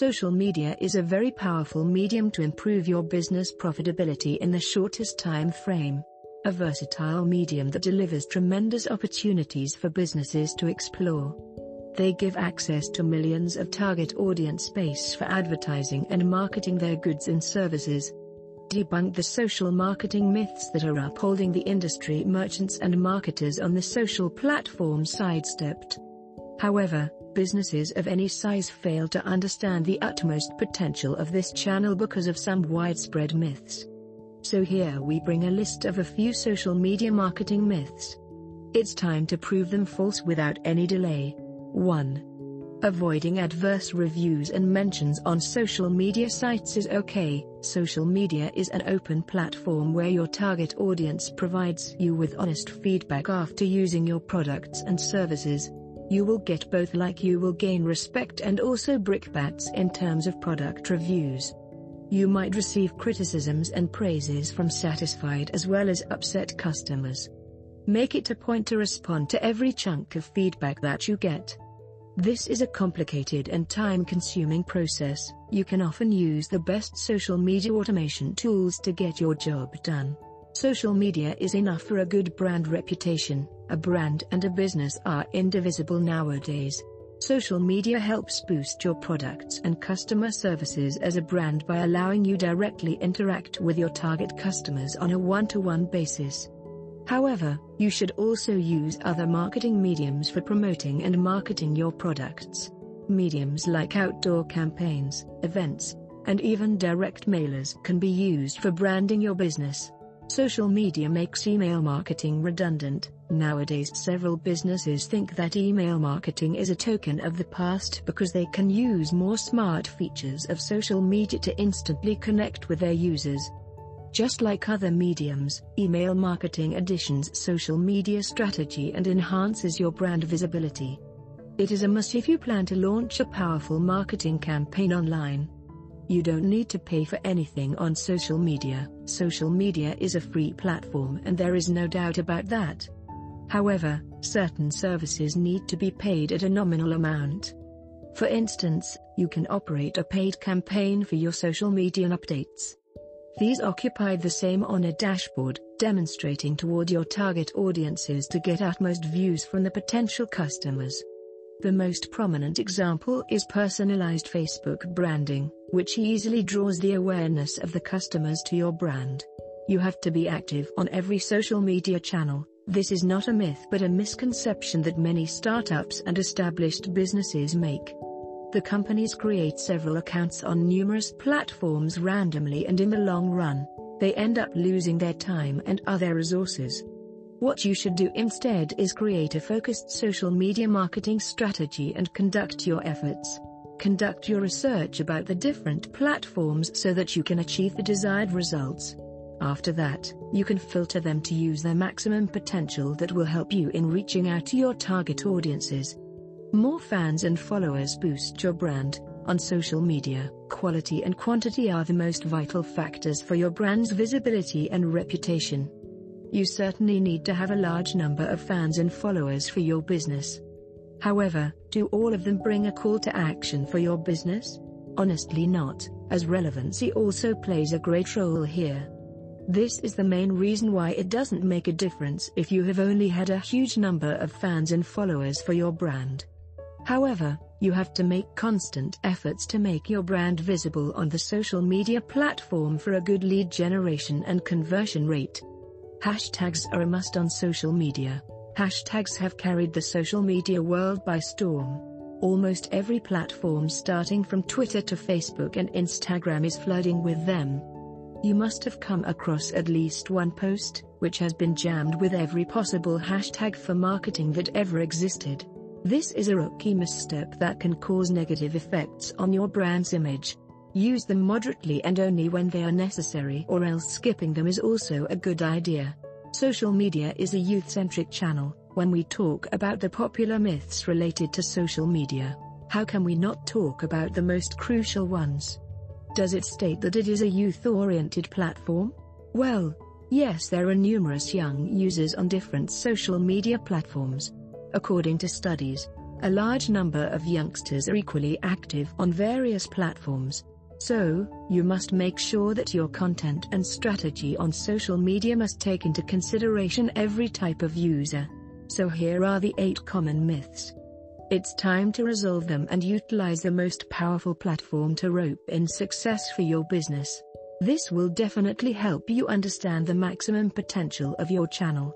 Social media is a very powerful medium to improve your business profitability in the shortest time frame. A versatile medium that delivers tremendous opportunities for businesses to explore. They give access to millions of target audience space for advertising and marketing their goods and services. Debunk the social marketing myths that are upholding the industry merchants and marketers on the social platform sidestepped. However, businesses of any size fail to understand the utmost potential of this channel because of some widespread myths. So here we bring a list of a few social media marketing myths. It's time to prove them false without any delay. 1. Avoiding adverse reviews and mentions on social media sites is okay. Social media is an open platform where your target audience provides you with honest feedback after using your products and services. You will get both like you will gain respect and also brickbats in terms of product reviews. You might receive criticisms and praises from satisfied as well as upset customers. Make it a point to respond to every chunk of feedback that you get. This is a complicated and time-consuming process. You can often use the best social media automation tools to get your job done. Social media is enough for a good brand reputation. A brand and a business are indivisible nowadays. Social media helps boost your products and customer services as a brand by allowing you directly interact with your target customers on a one-to-one basis. However, you should also use other marketing mediums for promoting and marketing your products. Mediums like outdoor campaigns, events, and even direct mailers can be used for branding your business. Social media makes email marketing redundant. Nowadays, several businesses think that email marketing is a token of the past because they can use more smart features of social media to instantly connect with their users. Just like other mediums, email marketing additions social media strategy and enhances your brand visibility. It is a must if you plan to launch a powerful marketing campaign online. You don't need to pay for anything on social media. Social media is a free platform and there is no doubt about that. However, certain services need to be paid at a nominal amount. For instance, you can operate a paid campaign for your social media updates. These occupy the same on a dashboard, demonstrating toward your target audiences to get utmost views from the potential customers. The most prominent example is personalized Facebook branding, which easily draws the awareness of the customers to your brand. You have to be active on every social media channel. This is not a myth but a misconception that many startups and established businesses make. The companies create several accounts on numerous platforms randomly and in the long run, they end up losing their time and other resources. What you should do instead is create a focused social media marketing strategy and conduct your efforts. Conduct your research about the different platforms so that you can achieve the desired results. After that, you can filter them to use their maximum potential that will help you in reaching out to your target audiences. More fans and followers boost your brand. On social media, quality and quantity are the most vital factors for your brand's visibility and reputation. You certainly need to have a large number of fans and followers for your business. However, do all of them bring a call to action for your business? Honestly not, as relevancy also plays a great role here. This is the main reason why it doesn't make a difference if you have only had a huge number of fans and followers for your brand. However, you have to make constant efforts to make your brand visible on the social media platform for a good lead generation and conversion rate. Hashtags are a must on social media. Hashtags have carried the social media world by storm. Almost every platform starting from Twitter to Facebook and Instagram is flooding with them. You must have come across at least one post, which has been jammed with every possible hashtag for marketing that ever existed. This is a rookie misstep that can cause negative effects on your brand's image. Use them moderately and only when they are necessary or else skipping them is also a good idea. Social media is a youth-centric channel. When we talk about the popular myths related to social media, how can we not talk about the most crucial ones? Does it state that it is a youth-oriented platform? Well, yes there are numerous young users on different social media platforms. According to studies, A large number of youngsters are equally active on various platforms. So, you must make sure that your content and strategy on social media must take into consideration every type of user. So here are the 8 common myths. It's time to resolve them and utilize the most powerful platform to rope in success for your business. This will definitely help you understand the maximum potential of your channel.